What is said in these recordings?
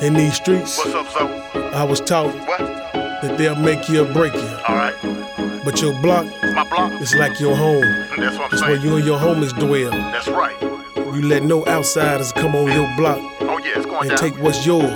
In these streets, What's up, so? I was taught What? that they'll make you or break you. Alright. But your block My block. is like your home. And that's what where you and your homies dwell. That's right. You let no outsiders come on your block Oh, yeah, it's going and down. take what's yours.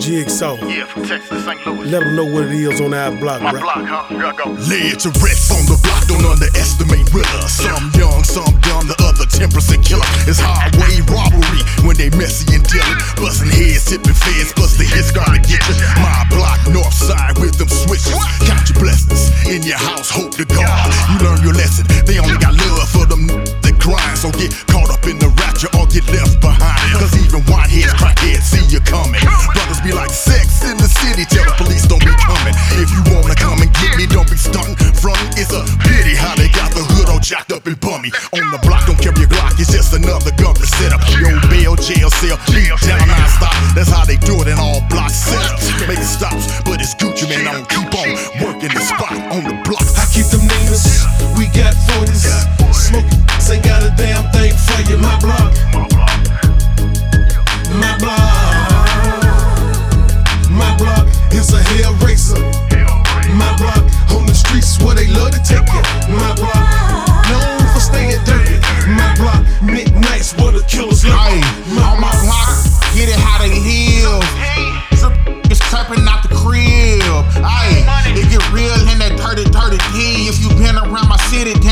Jigsawe. Yeah, from Texas St. Louis. Let them know what it is on our block, My right? block, huh? Here I go. Led to rest on the block, don't underestimate realer. Some young, some dumb, the other 10% killer. It's highway robbery when they messy and dealing. Busting heads, tipping feds, plus the hits gotta get you. My block, north side with them switches. Count your blessings in your house, hope to God. You learn your lesson. They only got love for them that grind. So get caught up in the rapture or get left behind. Cause even whiteheads, crackheads see you coming. It's just another to set up. Your bail, jail cell, leave down non-stop. That's how they do it in all block setups. Making stops, but it's Gucci, man, I don't keep on working the spot on the block. I keep them Ninas, we got 40s.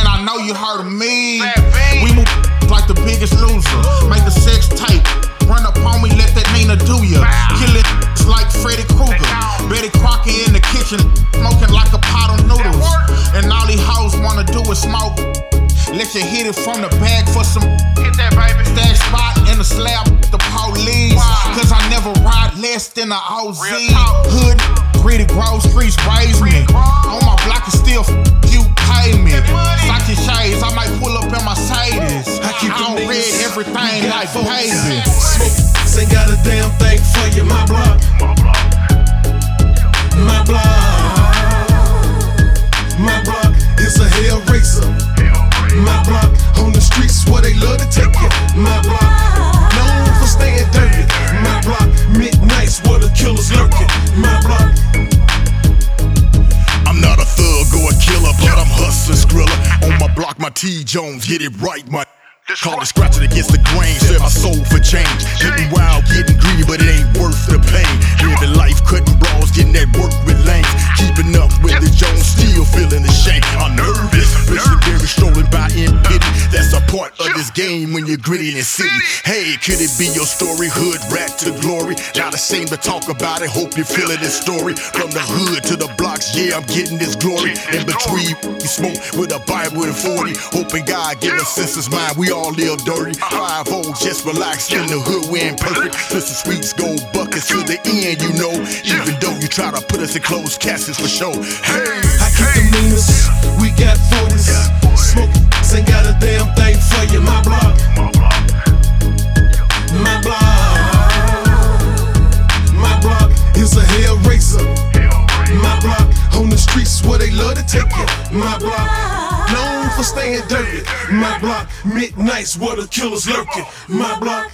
I know you heard of me. We move like the biggest loser. Make a sex tape. Run up on me, let that Nina do ya. Kill it like Freddy Krueger. Betty Crocker in the kitchen, smoking like a pot of noodles. And all these hoes wanna do is smoke. Let you hit it from the bag for some Hit that, baby. Stash spot in the slab, the police. Cause I never ride less than a OZ. Hood, greedy grove streets raise me. On my block is still damn thing for you. My block, My block. my block, my block is a hell racer. My block on the streets where they love to take it. My block known for staying dirty. My block midnights where the killers lurking. My block I'm not a thug or a killer, but I'm hustling skrilla. On my block, my T Jones, get it right, my. Call it scratching against the grain, sell my soul for change. Getting wild, getting greedy, but it ain't worth the pain. Living life, cutting bras, getting that work with lanes. Game when you're gritty and city. Hey, could it be your story? Hood rat to glory. Not ashamed to talk about it. Hope you're feeling this story. From the hood to the blocks, yeah, I'm getting this glory. In between, we smoke with a Bible and 40. Hoping God give us senses mind. We all live dirty. Five old, just relax in the hood. We ain't perfect. Mr. Sweets gold buckets to the end, you know. Even though you try to put us in closed caskets for show. Hey, I keep them Ninas, we got 40s. Smoking ain't got a take it. My block known for staying dirty. My block midnights where the killers lurking. My block